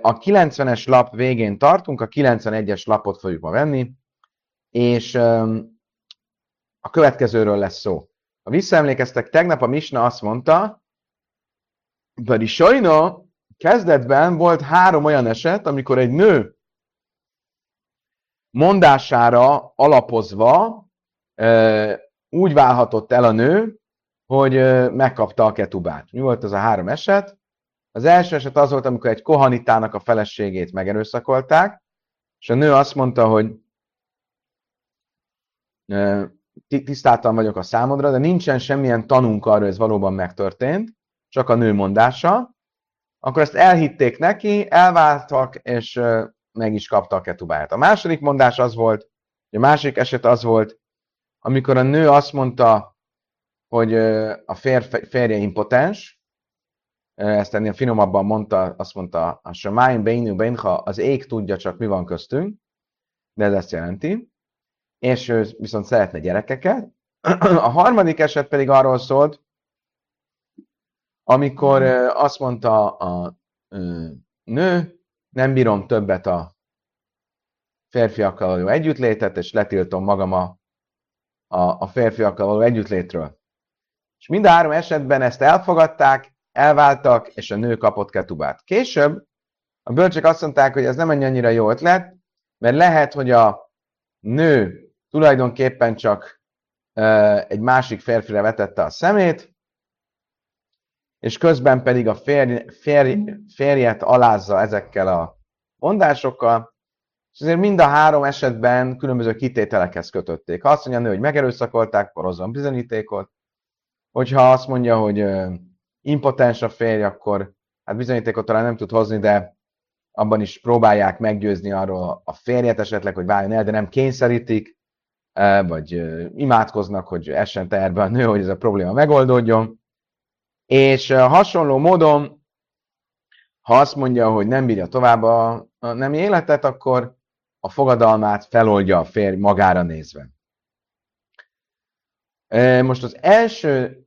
A 90-es lap végén tartunk, a 91-es lapot fogjuk ma venni, és a következőről lesz szó. Ha visszaemlékeztek, tegnap a Misna azt mondta, Bari Sajna kezdetben volt három olyan eset, amikor egy nő mondására alapozva úgy válhatott el a nő, hogy megkapta a ketubát. Mi volt az a három eset? Az első eset az volt, amikor egy kohanitának a feleségét megerőszakolták, és a nő azt mondta, hogy tisztáltan vagyok a számodra, de nincsen semmilyen tanunk arra, hogy ez valóban megtörtént, csak a nő mondása, akkor ezt elhitték neki, elváltak, és meg is kapta a ketubáját. A második mondás az volt, a másik eset az volt, amikor a nő azt mondta, hogy a férj, férje impotens, ezt ennél finomabban mondta, azt mondta, a Samáim Beinu Beinha, az ég tudja csak mi van köztünk, de ez ezt jelenti, és ő viszont szeretne gyerekeket. A harmadik eset pedig arról szólt, amikor azt mondta a nő, nem bírom többet a férfiakkal való együttlétet, és letiltom magam a, a, a férfiakkal való együttlétről. És mind a három esetben ezt elfogadták, elváltak, és a nő kapott ketubát. Később a bölcsek azt mondták, hogy ez nem annyira jó ötlet, mert lehet, hogy a nő tulajdonképpen csak egy másik férfire vetette a szemét, és közben pedig a férj, férj, férjet alázza ezekkel a mondásokkal, és ezért mind a három esetben különböző kitételekhez kötötték. Ha azt mondja a nő, hogy megerőszakolták, akkor hozzon bizonyítékot. Hogyha azt mondja, hogy impotens a férj, akkor hát bizonyítékot talán nem tud hozni, de abban is próbálják meggyőzni arról a férjet esetleg, hogy váljon el, de nem kényszerítik, vagy imádkoznak, hogy essen terbe a nő, hogy ez a probléma megoldódjon. És hasonló módon, ha azt mondja, hogy nem bírja tovább a, a életet, akkor a fogadalmát feloldja a férj magára nézve. Most az első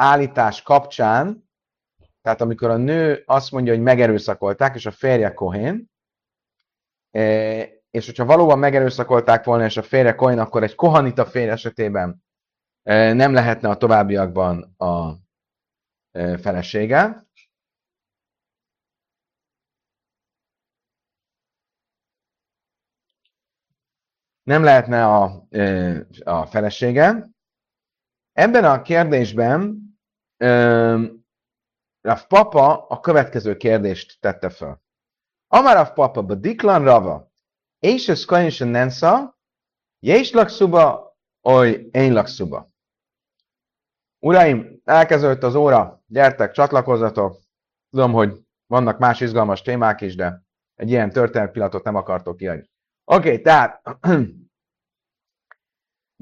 állítás kapcsán, tehát amikor a nő azt mondja, hogy megerőszakolták, és a férje kohén, és hogyha valóban megerőszakolták volna, és a férje kohén, akkor egy kohanita férj esetében nem lehetne a továbbiakban a felesége. Nem lehetne a, a felesége. Ebben a kérdésben Rav Papa a következő kérdést tette fel. Amarav Papa, Badiklan Rava, és ez Kainsen Nensa, Jés lakszuba, oly én lakszuba. Uraim, elkezdődött az óra, gyertek, csatlakozzatok. Tudom, hogy vannak más izgalmas témák is, de egy ilyen történelmi pillanatot nem akartok kiadni. Oké, okay, tehát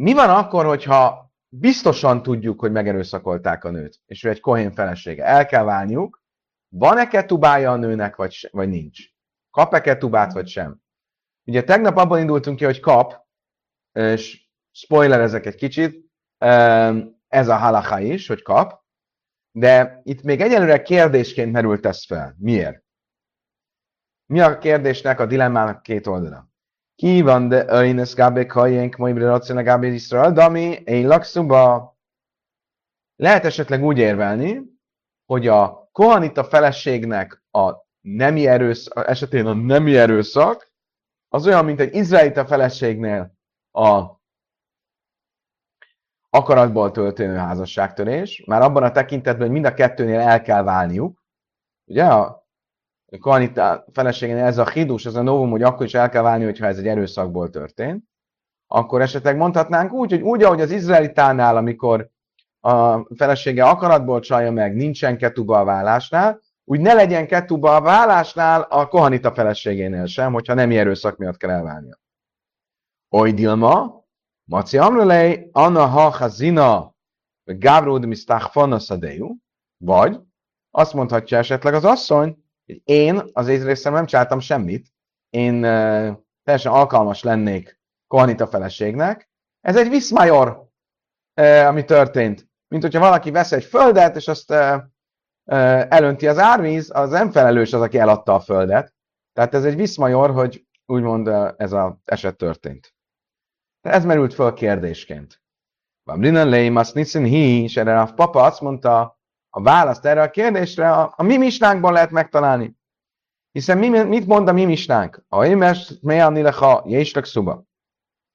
mi van akkor, hogyha biztosan tudjuk, hogy megerőszakolták a nőt, és ő egy kohén felesége. El kell válniuk, van-e ketubája a nőnek, vagy, vagy nincs? Kap-e ketubát, vagy sem? Ugye tegnap abban indultunk ki, hogy kap, és spoiler ezek egy kicsit, ez a halacha is, hogy kap, de itt még egyelőre kérdésként merült ez fel. Miért? Mi a kérdésnek, a dilemmának két oldala? De öjnes gábe kajénk, majd racina gábe Israel, dami, én lakszuba. Lehet esetleg úgy érvelni, hogy a kohanita feleségnek a nemi erőszak, esetén a nemi erőszak, az olyan, mint egy izraelita feleségnél a akaratból történő házasságtörés, már abban a tekintetben, hogy mind a kettőnél el kell válniuk. Ugye a Kohanita feleségén ez a hidus, ez a novum, hogy akkor is el kell válni, hogyha ez egy erőszakból történt, akkor esetleg mondhatnánk úgy, hogy úgy, ahogy az izraelitánál, amikor a felesége akaratból csalja meg, nincsen ketuba a vállásnál, úgy ne legyen ketuba a vállásnál a kohanita feleségénél sem, hogyha nem erőszak miatt kell elválnia. Oly Dilma, Maci Amrulei, Anna ha hazina, Gávrúd misztachfana szadéjú, vagy azt mondhatja esetleg az asszony, én az észrészem nem csináltam semmit, én teljesen alkalmas lennék Kohanita feleségnek. Ez egy viszmajor, ami történt. Mint hogyha valaki vesz egy földet, és azt elönti az árvíz, az nem felelős az, aki eladta a földet. Tehát ez egy viszmajor, hogy úgymond ez az eset történt. De ez merült föl kérdésként. Van Brinan Leimas Nissen Hi, és erre a papa azt mondta, a választ erre a kérdésre a, a mi misnánkban lehet megtalálni. Hiszen mi, mit mond a mi misnánk? A émes mejani leha jéslek szuba.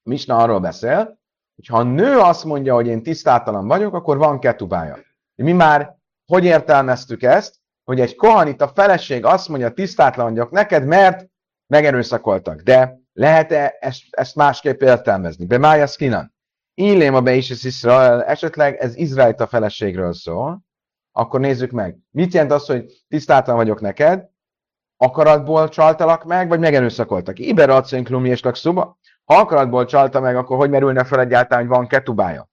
Misna arról beszél, hogy ha a nő azt mondja, hogy én tisztátalan vagyok, akkor van ketubája. Mi már hogy értelmeztük ezt, hogy egy kohanita feleség azt mondja, tisztátlan vagyok neked, mert megerőszakoltak. De lehet-e ezt, ezt másképp értelmezni? Be mája skinan. Illém a be is Izrael, esetleg ez izraelita feleségről szól, akkor nézzük meg. Mit jelent az, hogy tisztátlan vagyok neked? Akaratból csaltalak meg, vagy megerőszakoltak? Iber adszén és lakszuba. Ha akaratból csalta meg, akkor hogy merülne fel egyáltalán, hogy van ketubája?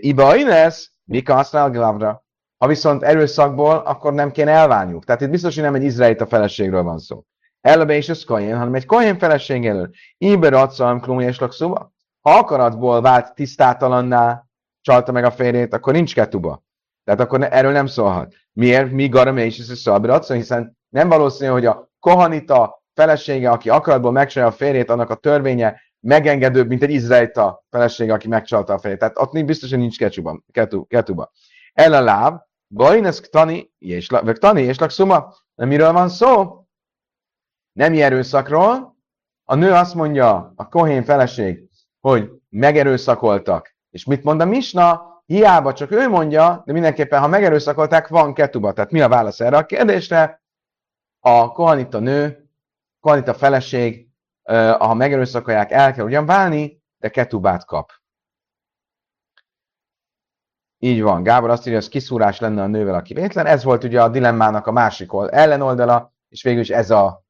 Iba Ines, Mika használ glavra. Ha viszont erőszakból, akkor nem kéne elválniuk. Tehát itt biztos, hogy nem egy izraelita feleségről van szó. Elbe is az kohén, hanem egy kohén feleség Iber adszalm klumi és lakszuba. Ha akaratból vált tisztátalanná, csalta meg a férjét, akkor nincs ketuba. Tehát akkor erről nem szólhat. Miért? Mi garamé is ez a hiszen nem valószínű, hogy a kohanita felesége, aki akaratból megcsinálja a férjét, annak a törvénye megengedőbb, mint egy izraelita felesége, aki megcsalta a férjét. Tehát ott biztos, hogy nincs ketuba. Ketu, ketuba. El a láb, bajnesz tani, és tani, és lakszuma. De miről van szó? Nem erőszakról. A nő azt mondja, a kohén feleség, hogy megerőszakoltak. És mit mond a Misna? Hiába csak ő mondja, de mindenképpen, ha megerőszakolták, van ketuba. Tehát mi a válasz erre a kérdésre? A kohanita nő, kohanita feleség, ha megerőszakolják, el kell ugyan válni, de ketubát kap. Így van. Gábor azt írja, hogy ez kiszúrás lenne a nővel, aki vétlen. Ez volt ugye a dilemmának a másik ellenoldala, és végül is ez a,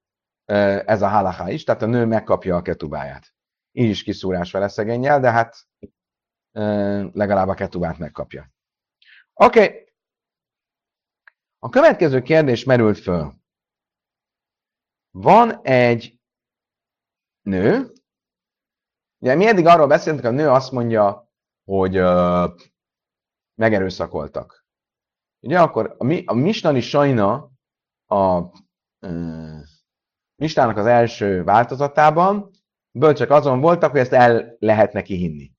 ez a halaká is, tehát a nő megkapja a ketubáját. Így is kiszúrás vele szegényel, de hát legalább a ketubát megkapja. Oké. Okay. A következő kérdés merült föl. Van egy nő, ugye mi eddig arról beszéltünk, a nő azt mondja, hogy uh, megerőszakoltak. Ugye akkor a, mi, a Misnani Sajna a uh, Misnának az első változatában bölcsek azon voltak, hogy ezt el lehet neki hinni.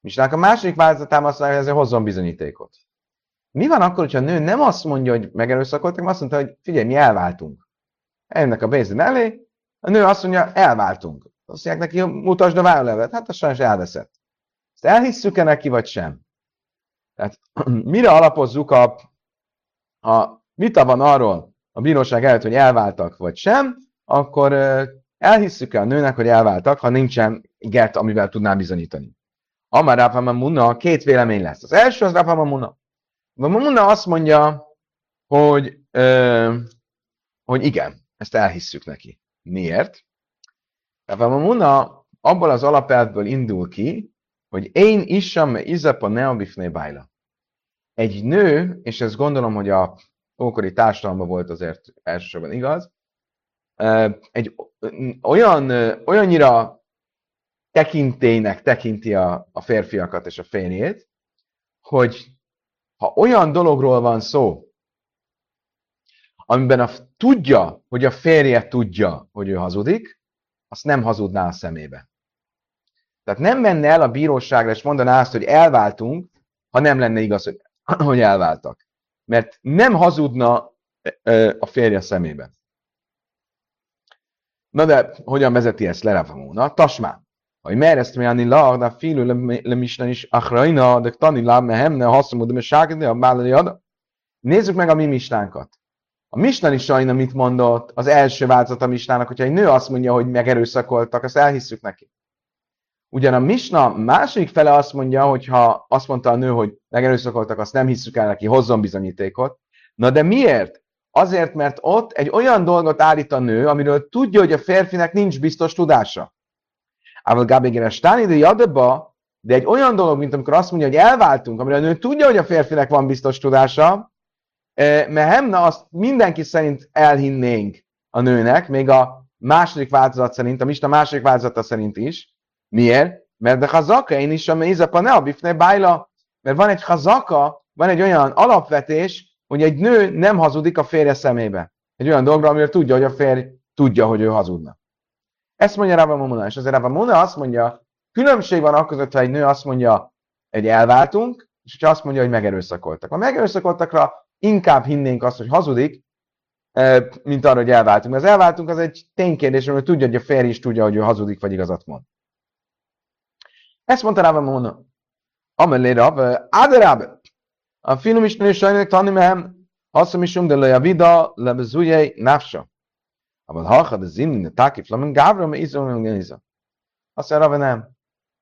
Misnának a második változatában azt mondja, hogy ezért hozzon bizonyítékot. Mi van akkor, hogyha a nő nem azt mondja, hogy megerőszakoltak, hanem azt mondta, hogy figyelj, mi elváltunk. Eljönnek a bézin elé, a nő azt mondja, elváltunk. Azt mondják neki, mutasd a vállalevet. Hát azt sajnos elveszett. Ezt elhisszük-e neki, vagy sem? Tehát mire alapozzuk a, a vita van arról a bíróság előtt, hogy elváltak, vagy sem, akkor elhisszük-e a nőnek, hogy elváltak, ha nincsen get, amivel tudná bizonyítani. Amar Rafa Mamuna, két vélemény lesz. Az első az Rafa Mamuna. Mamuna azt mondja, hogy, ö, hogy igen, ezt elhisszük neki. Miért? Rafa Mamuna abból az alapelvből indul ki, hogy én isam izapa neabifné bájla. Egy nő, és ezt gondolom, hogy a ókori társadalomban volt azért elsősorban igaz, egy olyan, olyannyira tekintélynek tekinti a, a férfiakat és a férjét, hogy ha olyan dologról van szó, amiben a, tudja, hogy a férje tudja, hogy ő hazudik, azt nem hazudná a szemébe. Tehát nem menne el a bíróságra, és mondaná azt, hogy elváltunk, ha nem lenne igaz, hogy, hogy elváltak. Mert nem hazudna a férje szemébe. Na de hogyan vezeti ezt le Ravamona? Tasmán. Hogy merezt mi ani la, de filu le misna is achraina, de tani la mehemne, haszomú, de meságni a bálani ada. Nézzük meg a mi misnánkat. A misnani sajna mit mondott az első változat a misnának, hogyha egy nő azt mondja, hogy megerőszakoltak, azt elhisszük neki. Ugyan a misna második fele azt mondja, hogy ha azt mondta a nő, hogy megerőszakoltak, azt nem hisszük el neki, hozzon bizonyítékot. Na de miért? Azért, mert ott egy olyan dolgot állít a nő, amiről tudja, hogy a férfinek nincs biztos tudása. Ával Gabigere Stáni, de Jadeba, de egy olyan dolog, mint amikor azt mondja, hogy elváltunk, amire a nő tudja, hogy a férfinek van biztos tudása, eh, mert hemna azt mindenki szerint elhinnénk a nőnek, még a második változat szerint, a Mista második változata szerint is. Miért? Mert de hazaka, én is a mézapa ne a bifne bájla, mert van egy hazaka, van egy olyan alapvetés, hogy egy nő nem hazudik a férje szemébe. Egy olyan dolgra, amiről tudja, hogy a férj tudja, hogy ő hazudna. Ezt mondja Rabba Mona, és azért Rabba Mona azt mondja, különbség van akkor, ha egy nő azt mondja, hogy elváltunk, és ha azt mondja, hogy megerőszakoltak. A megerőszakoltakra inkább hinnénk azt, hogy hazudik, mint arra, hogy elváltunk. Az elváltunk az egy ténykérdés, mert tudja, hogy a férj is tudja, hogy ő hazudik, vagy igazat mond. Ezt mondta Rabba Mona. Amelé Rab, Áderab, a finom is nő sajnálják tanni mehem, haszom is de leja vida, lebezújjai nafsa. Aber ha de zin, de táki flamen gávra, mert izom, néza. Azt mondja, Rabba nem.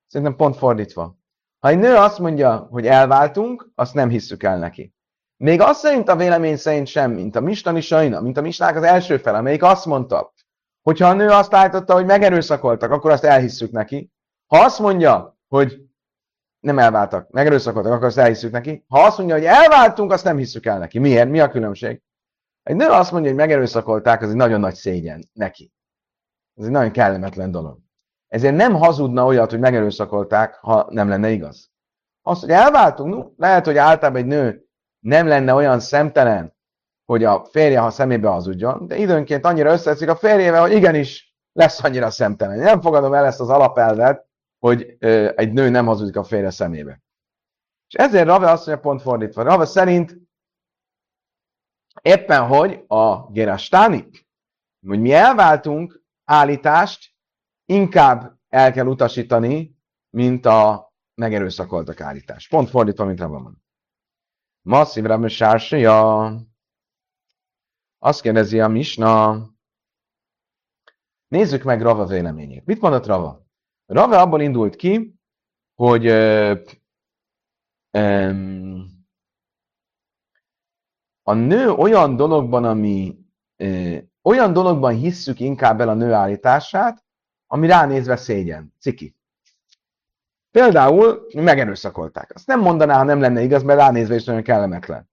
Szerintem pont fordítva. Ha egy nő azt mondja, hogy elváltunk, azt nem hisszük el neki. Még azt szerint a vélemény szerint sem, mint a Mistani Sajna, mint a Misnák az első fel, amelyik azt mondta, hogy ha a nő azt állította, hogy megerőszakoltak, akkor azt elhisszük neki. Ha azt mondja, hogy nem elváltak, megerőszakoltak, akkor azt elhisszük neki. Ha azt mondja, hogy elváltunk, azt nem hisszük el neki. Miért? Mi a különbség? Egy nő azt mondja, hogy megerőszakolták, az egy nagyon nagy szégyen neki. Ez egy nagyon kellemetlen dolog. Ezért nem hazudna olyat, hogy megerőszakolták, ha nem lenne igaz. Azt, hogy elváltunk, no, lehet, hogy általában egy nő nem lenne olyan szemtelen, hogy a férje, ha szemébe hazudjon, de időnként annyira összeszik a férjével, hogy igenis lesz annyira szemtelen. Nem fogadom el ezt az alapelvet, hogy ö, egy nő nem hazudik a férje szemébe. És ezért Rave azt mondja pont fordítva. Rave szerint éppen, hogy a Gerastáni, hogy mi elváltunk állítást, inkább el kell utasítani, mint a megerőszakoltak állítás. Pont fordítva, mint Rava mondja. Masszív Rabbi Sársaja. Azt kérdezi a Misna. Nézzük meg Rava véleményét. Mit mondott Rava? Rava abból indult ki, hogy ö, ö, a nő olyan dologban, ami ö, olyan dologban hisszük inkább el a nő állítását, ami ránézve szégyen, ciki. Például megerőszakolták. Azt nem mondaná, ha nem lenne igaz, mert ránézve is nagyon kellemetlen.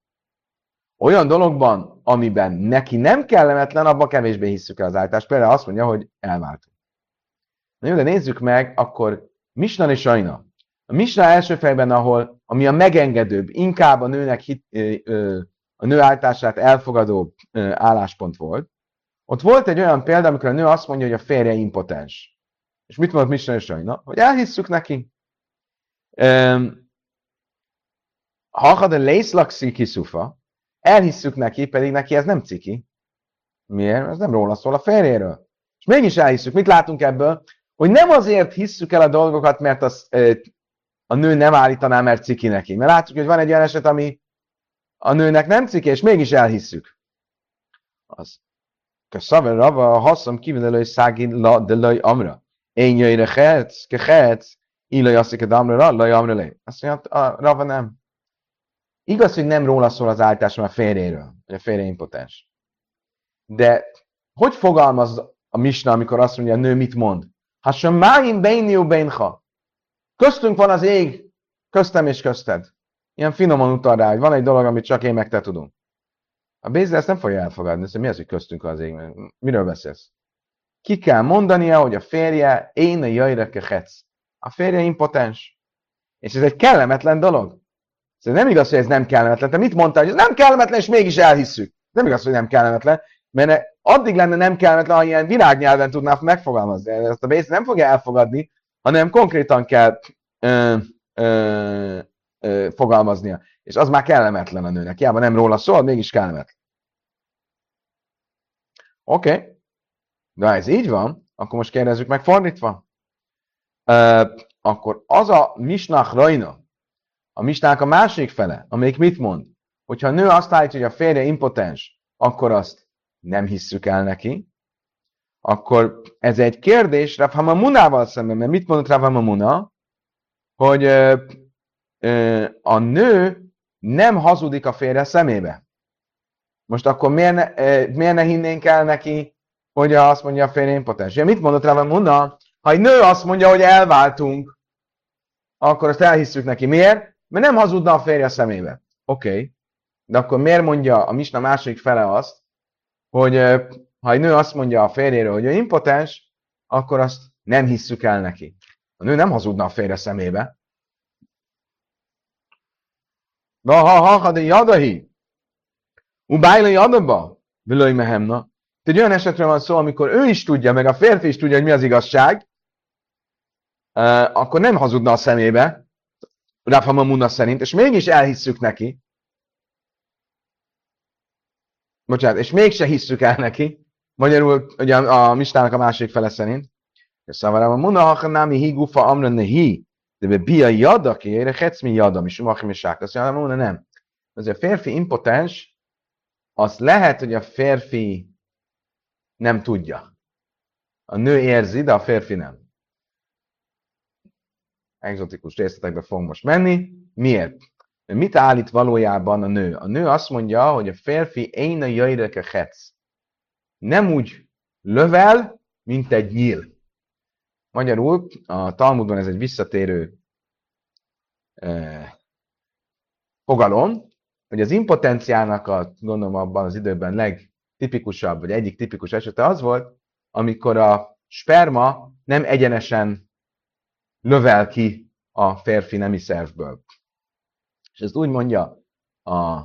Olyan dologban, amiben neki nem kellemetlen, abban kevésbé hisszük el az állítást. Például azt mondja, hogy elváltunk. Na jó, de nézzük meg, akkor Misna és Sajna. A Misna első fejben, ahol, ami a megengedőbb, inkább a nőnek hit, a nő állítását elfogadó álláspont volt, ott volt egy olyan példa, amikor a nő azt mondja, hogy a férje impotens. És mit mondott és Sajna? Hogy elhisszük neki. Ha de lészlak sziki szufa, elhisszük neki, pedig neki ez nem ciki. Miért? Ez nem róla szól, a férjéről. És mégis elhisszük. Mit látunk ebből? Hogy nem azért hisszük el a dolgokat, mert az, a nő nem állítaná, mert ciki neki. Mert látjuk, hogy van egy olyan eset, ami a nőnek nem ciki, és mégis elhisszük. Az. Köszönöm, Rava, haszom kivinelő szági la de laj amra. Én jöjjre hetsz, ke hetsz, illaj azt, hogy damra, laj amra le. Azt mondja, a Rava nem. Igaz, hogy nem róla szól az állítás, mert a férjéről, a férje impotens. De hogy fogalmaz a Misna, amikor azt mondja, a nő mit mond? Ha sem máim beiniu beinha. Köztünk van az ég, köztem és közted. Ilyen finoman utal rá, hogy van egy dolog, amit csak én meg te tudunk. A Bézre ezt nem fogja elfogadni, hogy mi az, hogy köztünk az ég? Miről beszélsz? Ki kell mondania, hogy a férje én a jajreke hetsz. A férje impotens. És ez egy kellemetlen dolog. Ez nem igaz, hogy ez nem kellemetlen. Te mit mondtál, hogy ez nem kellemetlen, és mégis elhisszük. Nem igaz, hogy nem kellemetlen, mert addig lenne nem kellemetlen, ha ilyen virágnyelven tudná megfogalmazni. Ezt a Bész nem fogja elfogadni, hanem konkrétan kell ö, ö, ö, fogalmaznia. És az már kellemetlen a nőnek. Hiába nem róla szól, mégis kellemetlen. Oké. Okay. De ha ez így van, akkor most kérdezzük meg fordítva. Uh, akkor az a misnach rajna, a misnák a másik fele, amelyik mit mond? Hogyha a nő azt állítja, hogy a férje impotens, akkor azt nem hisszük el neki, akkor ez egy kérdés Rav Hamamunával szemben, mert mit mondott Rav Hamamuna? Hogy ö, ö, a nő nem hazudik a férje szemébe. Most akkor miért ne, miért ne hinnénk el neki, hogy azt mondja a férje impotens? Mit mondott Rav Hamamuna? Ha egy nő azt mondja, hogy elváltunk, akkor azt elhisszük neki. Miért? Mert nem hazudna a férje szemébe. Oké. Okay. De akkor miért mondja a misna második fele azt, hogy ha egy nő azt mondja a férjéről, hogy ő impotens, akkor azt nem hisszük el neki. A nő nem hazudna a férje szemébe. Ha ha ha de jadahi. Ubájlai adaba, vilaj mehemna. Egy olyan esetről van szó, amikor ő is tudja, meg a férfi is tudja, hogy mi az igazság, akkor nem hazudna a szemébe, Rafa Mamuna szerint, és mégis elhisszük neki, bocsánat, és mégse hisszük el neki, magyarul ugye a, a mistának a másik fele szerint, Szóval a muna hachanami hi gufa amra nehi, de be bia jada ki, ére hetszmi jada, mi sumachim és sák. Azt mondja, nem. Az a férfi impotens, az lehet, hogy a férfi nem tudja. A nő érzi, de a férfi nem. Exotikus részletekbe fogunk most menni. Miért? Mit állít valójában a nő? A nő azt mondja, hogy a férfi én a jöjreke hetsz. Nem úgy lövel, mint egy nyíl. Magyarul a Talmudban ez egy visszatérő eh, fogalom, hogy az impotenciának a, gondolom abban az időben legtipikusabb, vagy egyik tipikus esete az volt, amikor a sperma nem egyenesen lövel ki a férfi nemi szervből. És ezt úgy mondja a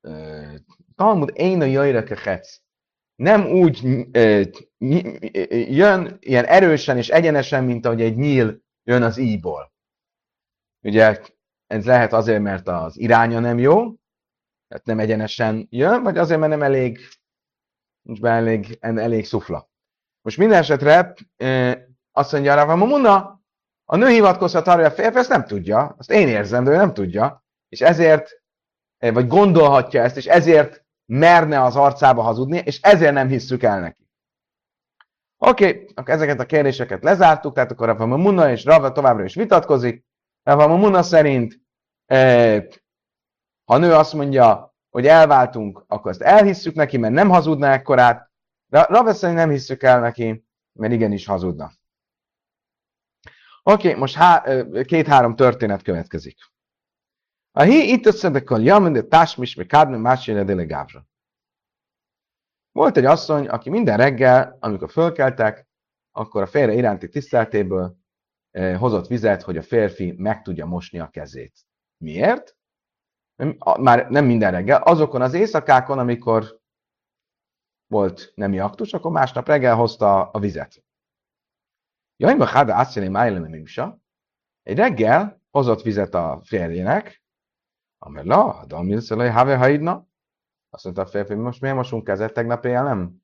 e, Talmud, én a jöjjreke hetsz. Nem úgy jön ilyen erősen és egyenesen, mint ahogy egy nyíl jön az íból. Ugye ez lehet azért, mert az iránya nem jó, tehát nem egyenesen jön, vagy azért, mert nem elég, nincs be elég, elég szufla. Most minden esetre azt mondja rá, Muna, a nő hivatkozhat arra, hogy a férfi ezt nem tudja, azt én érzem, de ő nem tudja, és ezért, vagy gondolhatja ezt, és ezért merne az arcába hazudni, és ezért nem hisszük el neki. Oké, akkor ezeket a kérdéseket lezártuk, tehát akkor a Muna és Rava továbbra is vitatkozik. Rava Muna szerint ha a nő azt mondja, hogy elváltunk, akkor ezt elhisszük neki, mert nem hazudna ekkorát. De Raveszeni nem hisszük el neki, mert igenis hazudna. Oké, most há- két-három történet következik. A hi itt összedekkel jamen, de tásmis, meg kádmen, másére delegávra. Volt egy asszony, aki minden reggel, amikor fölkeltek, akkor a férje iránti tiszteltéből eh, hozott vizet, hogy a férfi meg tudja mosni a kezét. Miért? Már nem minden reggel, azokon az éjszakákon, amikor volt nemi aktus, akkor másnap reggel hozta a vizet. Jajma háda átszélé májlem mimsa. Egy reggel hozott vizet a férjének, amely la, de ami szólai have haidna. Azt mondta a férfi, most miért mosunk kezet tegnap éjjel, nem?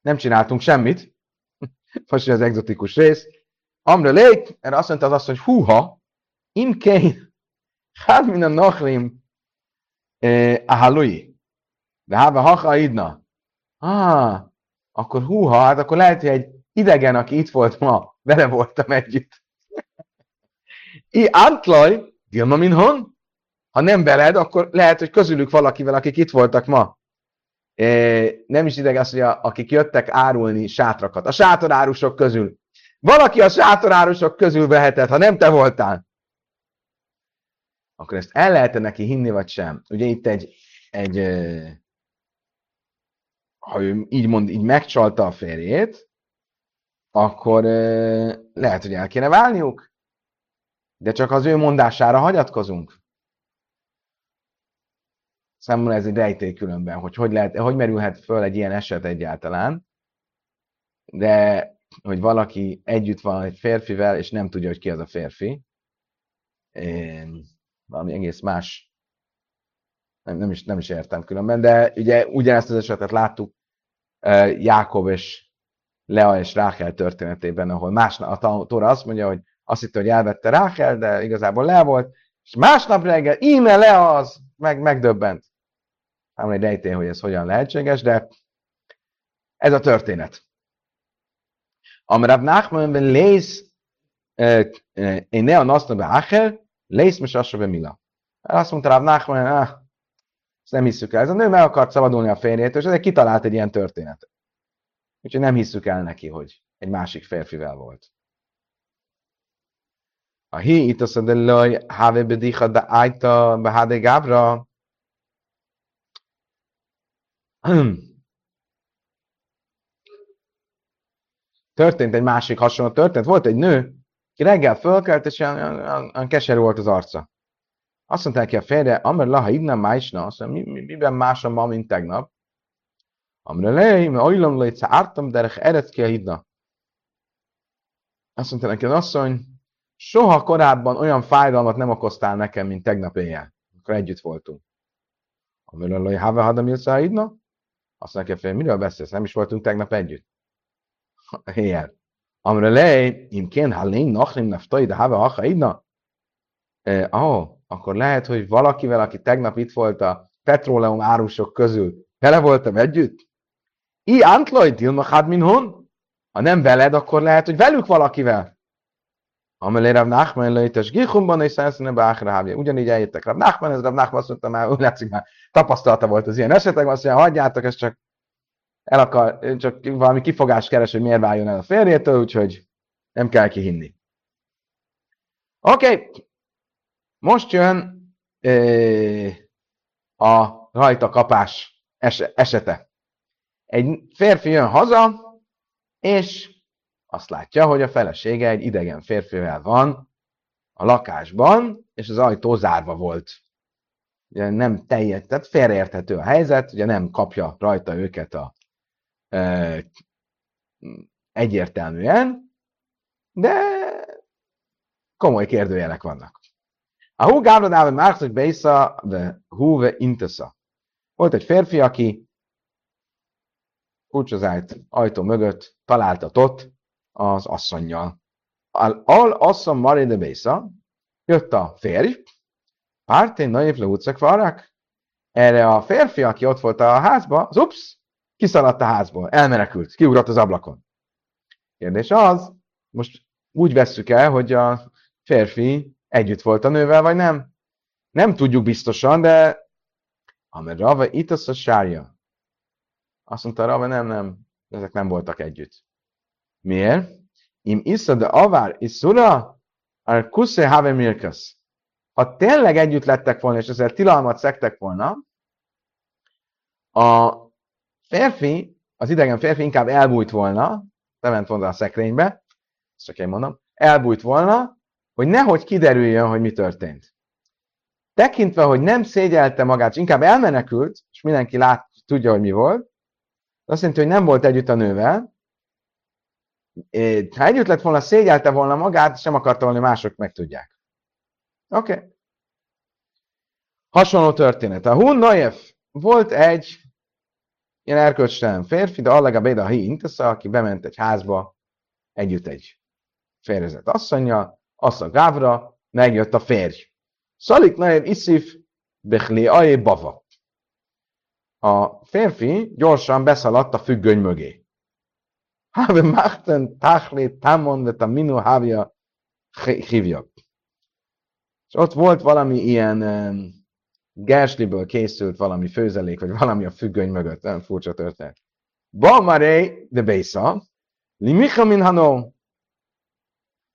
Nem csináltunk semmit. Most az egzotikus rész. Amre lék, erre azt mondta az asszony, húha, imkein, hát minden nachlim, a halui. De háve hacha idna. Ah, akkor húha, hát akkor lehet, hogy egy idegen, aki itt volt ma, vele voltam együtt. I antlaj, Dilma minhon? Ha nem veled, akkor lehet, hogy közülük valakivel, akik itt voltak ma. Nem is ideg az, hogy a, akik jöttek árulni sátrakat. A sátorárusok közül. Valaki a sátorárusok közül vehetett, ha nem te voltál akkor ezt el lehet neki hinni, vagy sem? Ugye itt egy, egy ha ő így mond, így megcsalta a férjét, akkor lehet, hogy el kéne válniuk, de csak az ő mondására hagyatkozunk. Számomra ez egy rejtély különben, hogy hogy, lehet, hogy merülhet föl egy ilyen eset egyáltalán, de hogy valaki együtt van egy férfivel, és nem tudja, hogy ki az a férfi valami egész más, nem, nem, is, nem is értem különben, de ugye ugyanezt az esetet láttuk Jákob és Lea és Rákel történetében, ahol más, a Tóra azt mondja, hogy azt hitte, hogy elvette Rákel, de igazából Lea volt, és másnap reggel íme Lea az, meg, megdöbbent. Nem egy rejtély, hogy ez hogyan lehetséges, de ez a történet. Amrav Nachman ben lész, én ne a naszna Achel, Lész most be Mila. Azt mondta Rav Nachman, ah, ezt nem hiszük el. Ez a nő meg akart szabadulni a férjétől, és ezért kitalált egy ilyen történetet. Úgyhogy nem hiszük el neki, hogy egy másik férfivel volt. A hi itt mondja, hogy have bedicha de ájta behade gábra. Történt egy másik hasonló történet. Volt egy nő, ki reggel fölkelt, és olyan, olyan, olyan keserű volt az arca. Azt mondták ki a férje, Amr laha idna májsna, azt mondja, mi, mi, miben másom ma, mint tegnap? Amr lej, mert olyan lejtsze ártam, derek ered ki a hidna. Azt mondta neki az asszony, soha korábban olyan fájdalmat nem okoztál nekem, mint tegnap éjjel, akkor együtt voltunk. Amr lej, have hadam a hidna? Azt mondja, hogy miről beszélsz? Nem is voltunk tegnap együtt. Éjjel. Amre lej, im kén halén nachlim neftai, de have hacha idna. Oh, akkor lehet, hogy valakivel, aki tegnap itt volt a petróleum árusok közül, vele voltam együtt? I antloj dilmachad min hon? Ha nem veled, akkor lehet, hogy velük valakivel. Amelé Rav Nachman lejtes Gichumban és Szenszene Báchra Ugyanígy eljöttek Rav Nachman, ez Rav Nachman azt mondta már, úgy látszik már tapasztalata volt az ilyen esetek, azt mondja, hagyjátok, ez csak el akar, csak valami kifogást keres, hogy miért váljon el a férjétől, úgyhogy nem kell kihinni. Oké, okay. most jön a rajta kapás esete. Egy férfi jön haza, és azt látja, hogy a felesége egy idegen férfivel van a lakásban, és az ajtó zárva volt. Ugye nem teljes, tehát félreérthető a helyzet, ugye nem kapja rajta őket a e, egyértelműen, de komoly kérdőjelek vannak. A hú gábradával már, hogy beisza, de húve intesza. Volt egy férfi, aki kulcsozált ajtó mögött találtatott az asszonynal. Al asszony Mari de Bésa, jött a férj, pártén naív le utcak erre a férfi, aki ott volt a házba, az ups, kiszaladt a házból, elmenekült, kiugrott az ablakon. Kérdés az, most úgy vesszük el, hogy a férfi együtt volt a nővel, vagy nem? Nem tudjuk biztosan, de amely Rava itt az a sárja. Azt mondta Rava, nem, nem, ezek nem voltak együtt. Miért? Im isza de avár iszura, ar kusze have mirkas. Ha tényleg együtt lettek volna, és ezzel tilalmat szektek volna, a férfi, az idegen férfi inkább elbújt volna, bement volna a szekrénybe, ezt csak én mondom, elbújt volna, hogy nehogy kiderüljön, hogy mi történt. Tekintve, hogy nem szégyelte magát, inkább elmenekült, és mindenki lát, tudja, hogy mi volt, azt jelenti, hogy nem volt együtt a nővel, ha együtt lett volna, szégyelte volna magát, sem akarta volna, mások megtudják. Oké. Okay. Hasonló történet. A Hun Noyev volt egy ilyen erkölcstelen férfi, de allega Béda Hintesza, aki bement egy házba együtt egy férjezett asszonya, a Gávra, megjött a férj. Szalik Naev Iszif Bechli Aé Bava. A férfi gyorsan beszaladt a függöny mögé. Have machten tachli tamon de taminu havia hívja. És ott volt valami ilyen um, gersliből készült valami főzelék, vagy valami a függöny mögött. Nem furcsa történet. Ba maré de beisza, li micha min hano.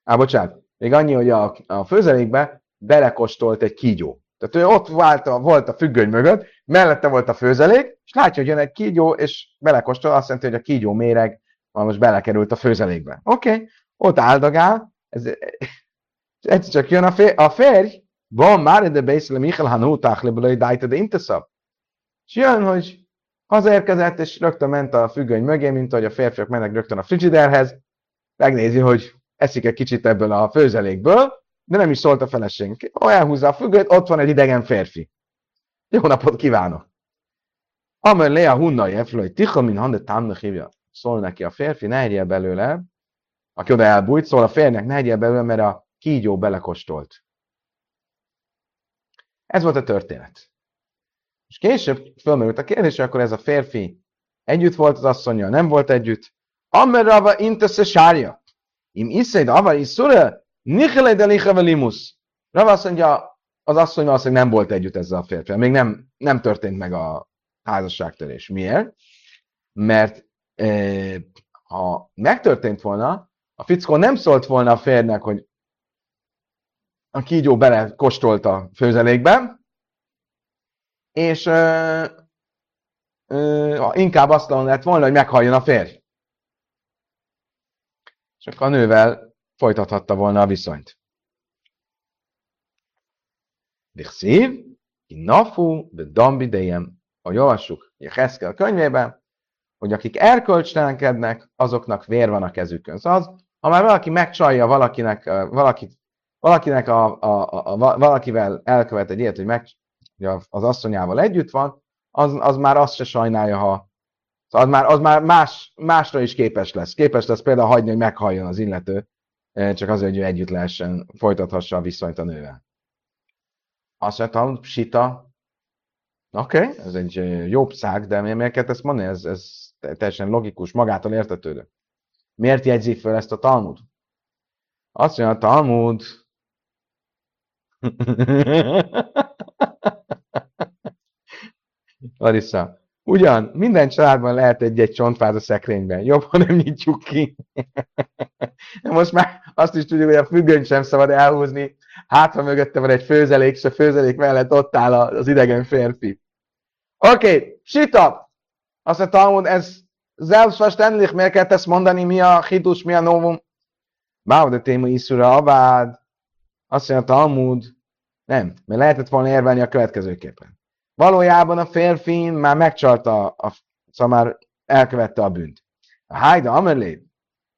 Á, bocsánat. Még annyi, hogy a, a főzelékbe belekostolt egy kígyó. Tehát ő ott volt a, volt a függöny mögött, mellette volt a főzelék, és látja, hogy jön egy kígyó, és belekostol, azt jelenti, hogy a kígyó méreg már most belekerült a főzelékbe. Oké, okay. ott áldogál, ez, ez csak jön a, fér, a férj, van már de Bészle Michael Hanú Táchlebelői Dájta de Inteszab. És jön, hogy hazaérkezett, és rögtön ment a függöny mögé, mint hogy a férfiak mennek rögtön a frigiderhez, megnézi, hogy eszik egy kicsit ebből a főzelékből, de nem is szólt a feleség. Elhúzza a függőt, ott van egy idegen férfi. Jó napot kívánok! Amer le a hunnai efről, hogy ticha min hande támnak hívja. Szól neki a férfi, ne egyél belőle, aki oda elbújt, szól a férnek, ne egyél belőle, mert a kígyó belekostolt. Ez volt a történet. És később fölmerült a kérdés, akkor ez a férfi együtt volt az asszonya, nem volt együtt. Amerava intesse sárja. Im iszed ava iszura, nichele de licheve limus. Rava azt mondja, az asszony valószínűleg nem volt együtt ezzel a férfivel. Még nem, nem történt meg a házasságtörés. Miért? Mert ha megtörtént volna, a fickó nem szólt volna a férnek, hogy a kígyó bele kostolt a főzelékbe, és ö, ö, inkább azt lett volna, hogy meghalljon a férj. És a nővel folytathatta volna a viszonyt. Ki nafu, de dambidejem, ahogy olvassuk a Heszkel könyvében, hogy akik erkölcstelenkednek, azoknak vér van a kezükön. Szóval az, ha már valaki megcsalja valakinek, valakit, valakinek a, a, a, a, valakivel elkövet egy ilyet, hogy, meg, az asszonyával együtt van, az, az már azt se sajnálja, ha szóval az már, az már más, másra is képes lesz. Képes lesz például hagyni, hogy meghalljon az illető, csak azért, hogy ő együtt lehessen, folytathassa a viszonyt a nővel. Azt mondtam, sita, oké, okay, ez egy jobb szág, de miért kell ezt mondani? Ez, ez teljesen logikus, magától értetődő. Miért jegyzi fel ezt a Talmud? Azt mondja, a Talmud... Larissa, ugyan, minden családban lehet egy-egy csontváz a szekrényben. Jobb, ha nem nyitjuk ki. Most már azt is tudjuk, hogy a függönyt sem szabad elhúzni. Hát, ha mögötte van egy főzelék, és a főzelék mellett ott áll az idegen férfi. Oké, okay, sita! Azt a Talmud, ez selbstverständlich, miért kell ezt mondani, mi a hidus, mi a novum? Báv, de téma iszura abád. Azt mondja a Talmud, nem, mert lehetett volna érvelni a következőképpen. Valójában a férfi már megcsalta, a, szóval már elkövette a bűnt. A Hájda Amerléd,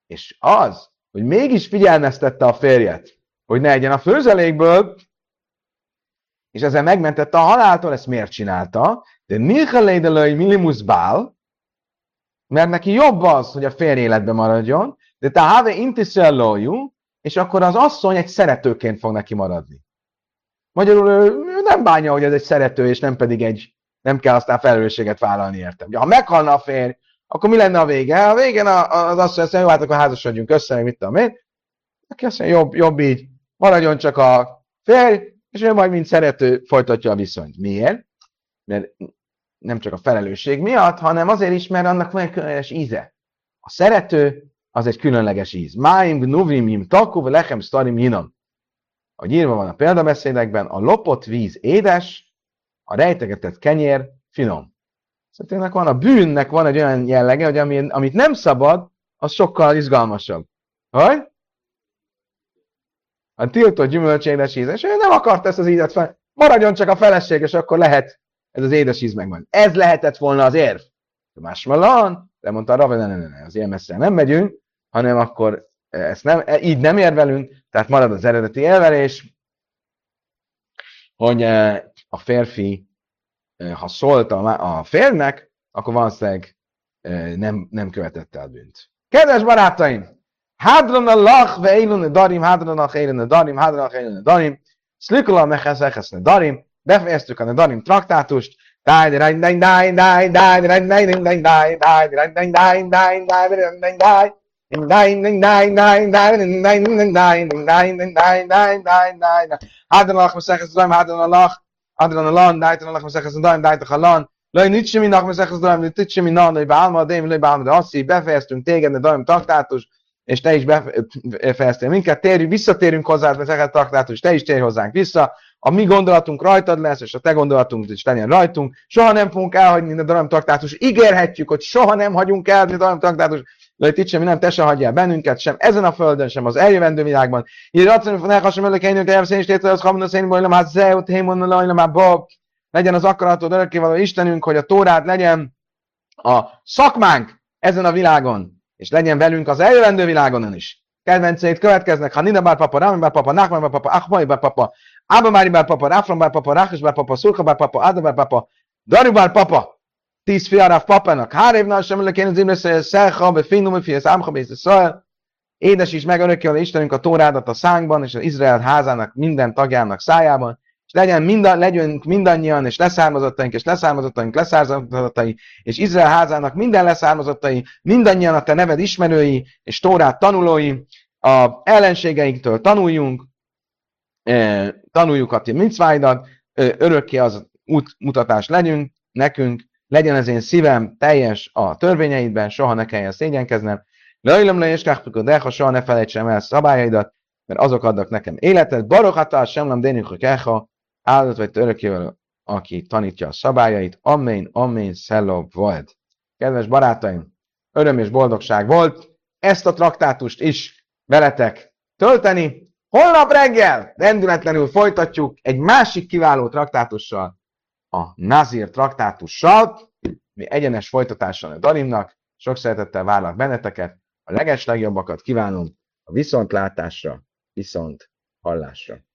és az, hogy mégis figyelmeztette a férjet, hogy ne egyen a főzelékből, és ezzel megmentette a haláltól, ezt miért csinálta? De Nilchalédelői Millimus Bál, mert neki jobb az, hogy a férj életbe maradjon, de te have intiszellójú, és akkor az asszony egy szeretőként fog neki maradni. Magyarul ő nem bánja, hogy ez egy szerető, és nem pedig egy, nem kell aztán felelősséget vállalni értem. Ha meghalna a férj, akkor mi lenne a vége? A végén az asszony azt mondja, jó, hát akkor házasodjunk össze, mit tudom én. Aki azt mondja, jobb, jobb így, maradjon csak a férj, és ő majd mint szerető folytatja a viszonyt. Miért? Mert nem csak a felelősség miatt, hanem azért is, mert annak van egy különleges íze. A szerető az egy különleges íz. Máim gnuvim im taku, lechem starim jinam. Ahogy írva van a példabeszédekben, a lopott víz édes, a rejtegetett kenyér finom. Szóval van a bűnnek van egy olyan jellege, hogy ami, amit nem szabad, az sokkal izgalmasabb. Hogy? A tiltott gyümölcs édes íz. És ő nem akart ezt az ízet fel. Maradjon csak a feleség, és akkor lehet ez az édes íz megvan. Ez lehetett volna az érv. Másmalan, de mondta a Rav, ne, ne, ne, ne, az ilyen messze nem megyünk, hanem akkor ezt nem, e, így nem érvelünk, tehát marad az eredeti elverés, hogy e, a férfi, e, ha szólt a, a férnek, akkor valószínűleg nem, nem követette el bűnt. Kedves barátaim! hadron alach ve elo nedarim hadron alach elo nedarim hadron alach elo nedarim slikula mechas echas nedarim def estu kan nedarim traktatust dai dai dai dai dai dai dai dai dai dai dai dai dai dai dai dai dai in nein nein nein nein nein nein nein nein nein nein nein nein nein hadden Allah mesach es daim hadden Allah hadden Allah nein Allah mesach es daim nein khalan lo nit shmi nach mesach es daim nit shmi nan le ba'al ma dem le ba'al da si befest und tegen da daim tak tatus és te is befejeztél minket, térjünk, visszatérünk hozzá, Maseches traktátus, te is térj hozzánk vissza, a mi gondolatunk rajtad lesz, és a te gondolatunk is legyen rajtunk. Soha nem fogunk elhagyni a daram traktátus. Ígérhetjük, hogy soha nem hagyunk el a daram traktátus. De itt sem nem, te se hagyjál bennünket, sem ezen a földön, sem az eljövendő világban. Így racionális ne hasonló előtt hogy elveszén is tétel, az hamna szén, hogy már zeut, hémon. Legyen az akaratod örökkévaló Istenünk, hogy a Tórád legyen a szakmánk ezen a világon, és legyen velünk az eljövendő világon is. Kedvenceit következnek, ha Nina bár papa, Rami bár papa, Nachman bár papa, Achmai bár papa, Abba Mári bár papa, Ráfram bár papa, Rákos bár papa, Szurka bár papa, Áda bár papa, Dari bár papa, tíz fia Ráf papának, Hárévnál sem le kéne zimre Szelha, be Finnum, fi az Ámha, Szajl, is meg örökké Istenünk a Tórádat a szánkban, és az Izrael házának minden tagjának szájában, és legyen minden, legyünk mindannyian, és leszármazottaink, és leszármazottaink, leszármazottai, és Izrael házának minden leszármazottai, mindannyian a te neved ismerői, és Tórát tanulói, a ellenségeinktől tanuljunk, tanuljuk a ti mincváidat, örökké az útmutatás legyünk, nekünk, legyen az én szívem teljes a törvényeidben, soha ne kelljen szégyenkeznem, Lajlom le és de ha soha ne felejtsem el szabályaidat, mert azok adnak nekem életet. Barokhata sem nem dénünk, hogy áldott vagy örökkével, aki tanítja a szabályait. Amen, amen, szelló volt. Kedves barátaim, öröm és boldogság volt ezt a traktátust is veletek tölteni, Holnap reggel rendületlenül folytatjuk egy másik kiváló traktátussal, a Nazir traktátussal, mi egyenes folytatással a Darimnak. Sok szeretettel várlak benneteket, a legeslegjobbakat kívánom a viszontlátásra, viszont hallásra.